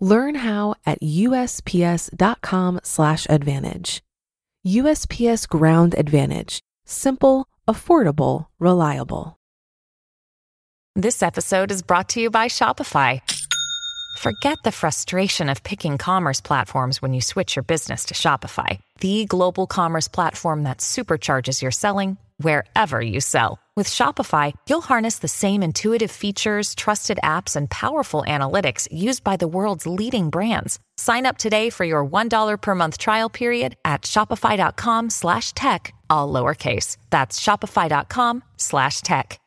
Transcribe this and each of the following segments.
Learn how at usps.com/advantage. USPS Ground Advantage: simple, affordable, reliable. This episode is brought to you by Shopify. Forget the frustration of picking commerce platforms when you switch your business to Shopify, the global commerce platform that supercharges your selling wherever you sell. With Shopify, you'll harness the same intuitive features, trusted apps, and powerful analytics used by the world's leading brands. Sign up today for your $1 per month trial period at shopify.com slash tech, all lowercase. That's shopify.com slash tech.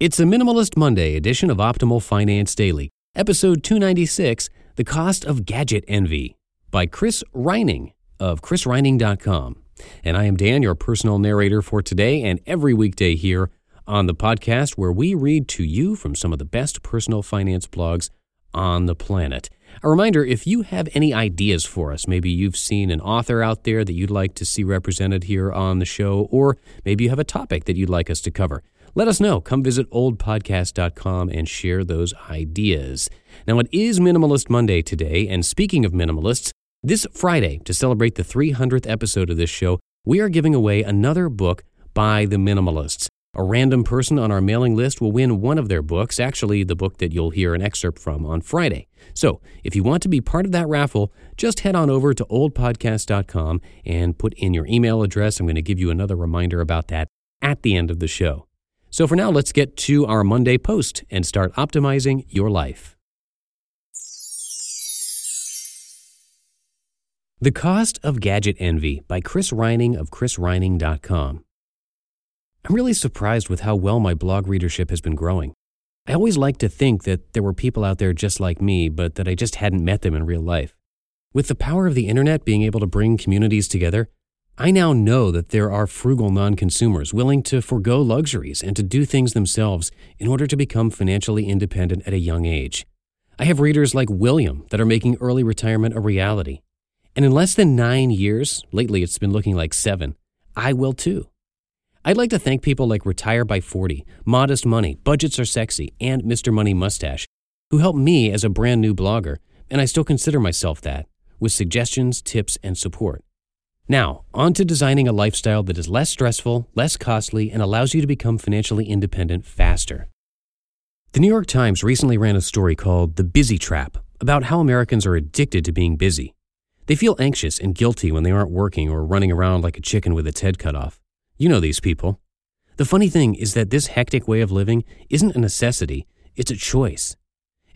It's a Minimalist Monday edition of Optimal Finance Daily, episode 296, The Cost of Gadget Envy by Chris Reining of chrisreining.com. And I am Dan, your personal narrator for today and every weekday here on the podcast where we read to you from some of the best personal finance blogs on the planet. A reminder if you have any ideas for us, maybe you've seen an author out there that you'd like to see represented here on the show, or maybe you have a topic that you'd like us to cover, let us know. Come visit oldpodcast.com and share those ideas. Now, it is Minimalist Monday today, and speaking of minimalists, this Friday, to celebrate the 300th episode of this show, we are giving away another book by the Minimalists. A random person on our mailing list will win one of their books, actually, the book that you'll hear an excerpt from on Friday. So, if you want to be part of that raffle, just head on over to oldpodcast.com and put in your email address. I'm going to give you another reminder about that at the end of the show. So, for now, let's get to our Monday post and start optimizing your life. The Cost of Gadget Envy by Chris Reining of chrisreining.com. I'm really surprised with how well my blog readership has been growing. I always liked to think that there were people out there just like me, but that I just hadn't met them in real life. With the power of the internet being able to bring communities together, I now know that there are frugal non consumers willing to forego luxuries and to do things themselves in order to become financially independent at a young age. I have readers like William that are making early retirement a reality. And in less than nine years, lately it's been looking like seven, I will too. I'd like to thank people like Retire by 40, Modest Money, Budgets Are Sexy, and Mr. Money Mustache, who helped me as a brand new blogger, and I still consider myself that, with suggestions, tips, and support. Now, on to designing a lifestyle that is less stressful, less costly, and allows you to become financially independent faster. The New York Times recently ran a story called The Busy Trap about how Americans are addicted to being busy. They feel anxious and guilty when they aren't working or running around like a chicken with its head cut off. You know these people. The funny thing is that this hectic way of living isn't a necessity, it's a choice.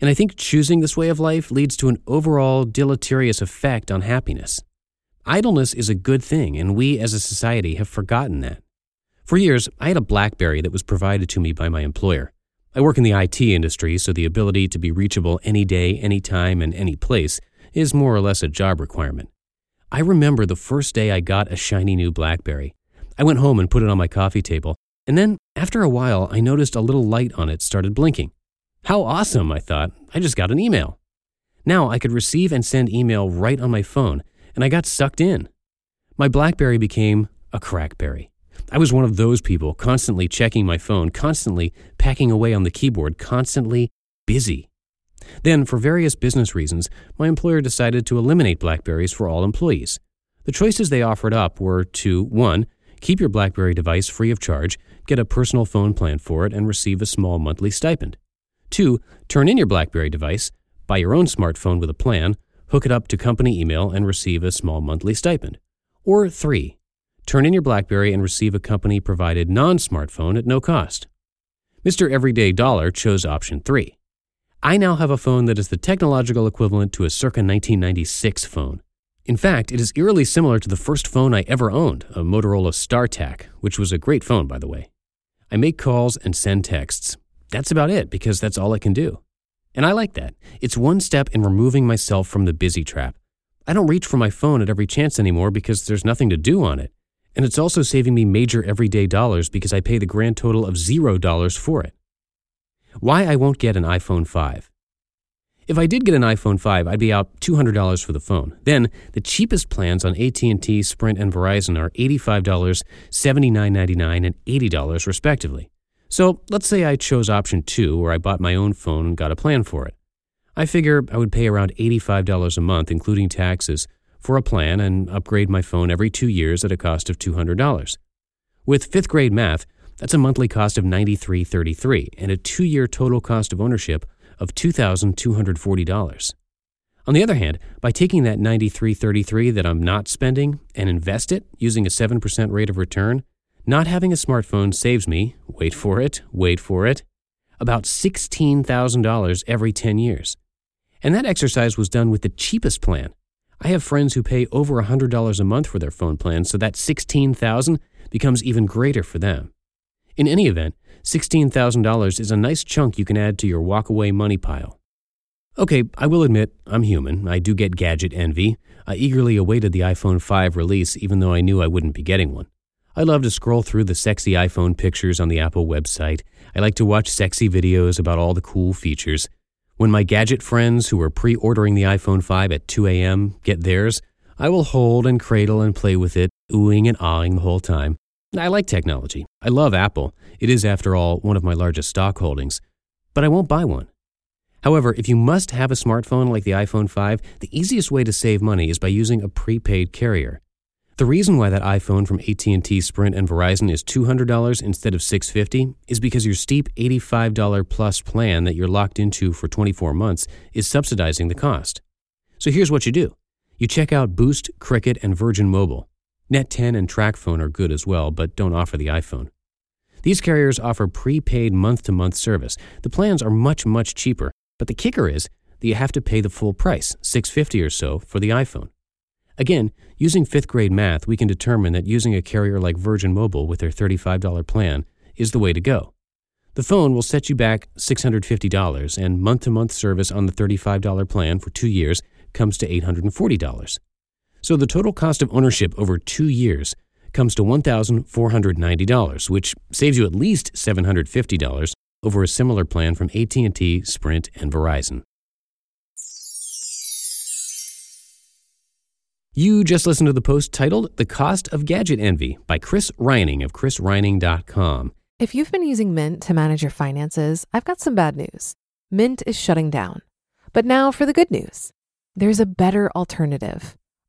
And I think choosing this way of life leads to an overall deleterious effect on happiness. Idleness is a good thing, and we as a society have forgotten that. For years, I had a Blackberry that was provided to me by my employer. I work in the IT industry, so the ability to be reachable any day, any time, and any place is more or less a job requirement. I remember the first day I got a shiny new Blackberry. I went home and put it on my coffee table, and then, after a while, I noticed a little light on it started blinking. How awesome, I thought. I just got an email. Now I could receive and send email right on my phone, and I got sucked in. My Blackberry became a Crackberry. I was one of those people constantly checking my phone, constantly packing away on the keyboard, constantly busy. Then, for various business reasons, my employer decided to eliminate Blackberries for all employees. The choices they offered up were to 1. Keep your Blackberry device free of charge, get a personal phone plan for it, and receive a small monthly stipend. 2. Turn in your Blackberry device, buy your own smartphone with a plan, hook it up to company email, and receive a small monthly stipend. Or 3. Turn in your Blackberry and receive a company provided non smartphone at no cost. Mr. Everyday Dollar chose option 3. I now have a phone that is the technological equivalent to a circa 1996 phone. In fact, it is eerily similar to the first phone I ever owned, a Motorola StarTAC, which was a great phone, by the way. I make calls and send texts. That's about it because that's all I can do. And I like that. It's one step in removing myself from the busy trap. I don't reach for my phone at every chance anymore because there's nothing to do on it. And it's also saving me major everyday dollars because I pay the grand total of $0 for it. Why I won't get an iPhone 5. If I did get an iPhone 5, I'd be out $200 for the phone. Then, the cheapest plans on AT&T, Sprint, and Verizon are $85, $79.99, and $80 respectively. So, let's say I chose option 2 where I bought my own phone and got a plan for it. I figure I would pay around $85 a month including taxes for a plan and upgrade my phone every 2 years at a cost of $200. With 5th grade math, that's a monthly cost of $93.33 and a 2-year total cost of ownership of $2,240. On the other hand, by taking that 93.33 that I'm not spending and invest it using a 7% rate of return, not having a smartphone saves me, wait for it, wait for it, about $16,000 every 10 years. And that exercise was done with the cheapest plan. I have friends who pay over $100 a month for their phone plan, so that 16,000 becomes even greater for them. In any event, $16,000 is a nice chunk you can add to your walkaway money pile. Okay, I will admit, I'm human. I do get gadget envy. I eagerly awaited the iPhone 5 release even though I knew I wouldn't be getting one. I love to scroll through the sexy iPhone pictures on the Apple website. I like to watch sexy videos about all the cool features. When my gadget friends who are pre ordering the iPhone 5 at 2 a.m. get theirs, I will hold and cradle and play with it, oohing and ahhing the whole time. I like technology. I love Apple. It is, after all, one of my largest stock holdings. But I won't buy one. However, if you must have a smartphone like the iPhone 5, the easiest way to save money is by using a prepaid carrier. The reason why that iPhone from AT&T, Sprint, and Verizon is $200 instead of 650 is because your steep $85 plus plan that you're locked into for 24 months is subsidizing the cost. So here's what you do. You check out Boost, Cricket, and Virgin Mobile. Net10 and TracFone are good as well, but don't offer the iPhone. These carriers offer prepaid month to month service. The plans are much, much cheaper, but the kicker is that you have to pay the full price, 650 or so, for the iPhone. Again, using fifth grade math, we can determine that using a carrier like Virgin Mobile with their $35 plan is the way to go. The phone will set you back $650, and month to month service on the $35 plan for two years comes to $840. So the total cost of ownership over two years comes to $1,490, which saves you at least $750 over a similar plan from AT&T, Sprint, and Verizon. You just listened to the post titled The Cost of Gadget Envy by Chris Reining of chrisreining.com. If you've been using Mint to manage your finances, I've got some bad news. Mint is shutting down. But now for the good news. There's a better alternative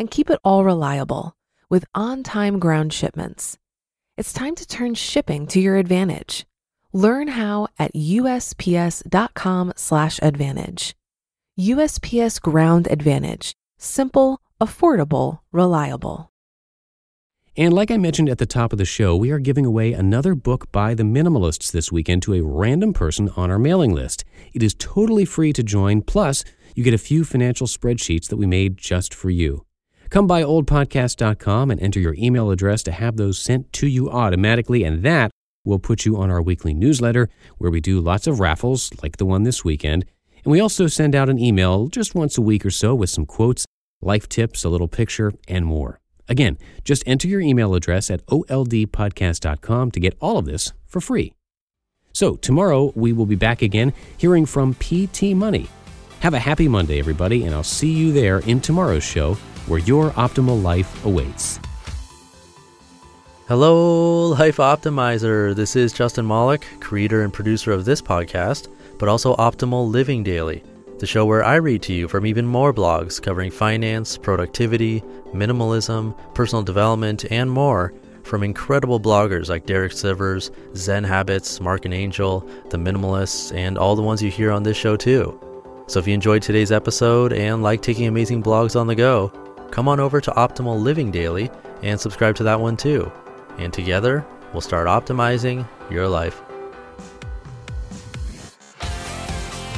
and keep it all reliable with on time ground shipments. It's time to turn shipping to your advantage. Learn how at usps.com/advantage. USPS Ground Advantage: simple, affordable, reliable. And like I mentioned at the top of the show, we are giving away another book by the Minimalists this weekend to a random person on our mailing list. It is totally free to join, plus, you get a few financial spreadsheets that we made just for you. Come by oldpodcast.com and enter your email address to have those sent to you automatically, and that will put you on our weekly newsletter where we do lots of raffles like the one this weekend. And we also send out an email just once a week or so with some quotes, life tips, a little picture, and more. Again, just enter your email address at oldpodcast.com to get all of this for free. So, tomorrow we will be back again hearing from PT Money. Have a happy Monday, everybody, and I'll see you there in tomorrow's show where your optimal life awaits. Hello, Life Optimizer. This is Justin Malik, creator and producer of this podcast, but also Optimal Living Daily, the show where I read to you from even more blogs covering finance, productivity, minimalism, personal development, and more from incredible bloggers like Derek Sivers, Zen Habits, Mark and Angel, The Minimalists, and all the ones you hear on this show too. So if you enjoyed today's episode and like taking amazing blogs on the go, come on over to Optimal Living Daily and subscribe to that one too. And together, we'll start optimizing your life.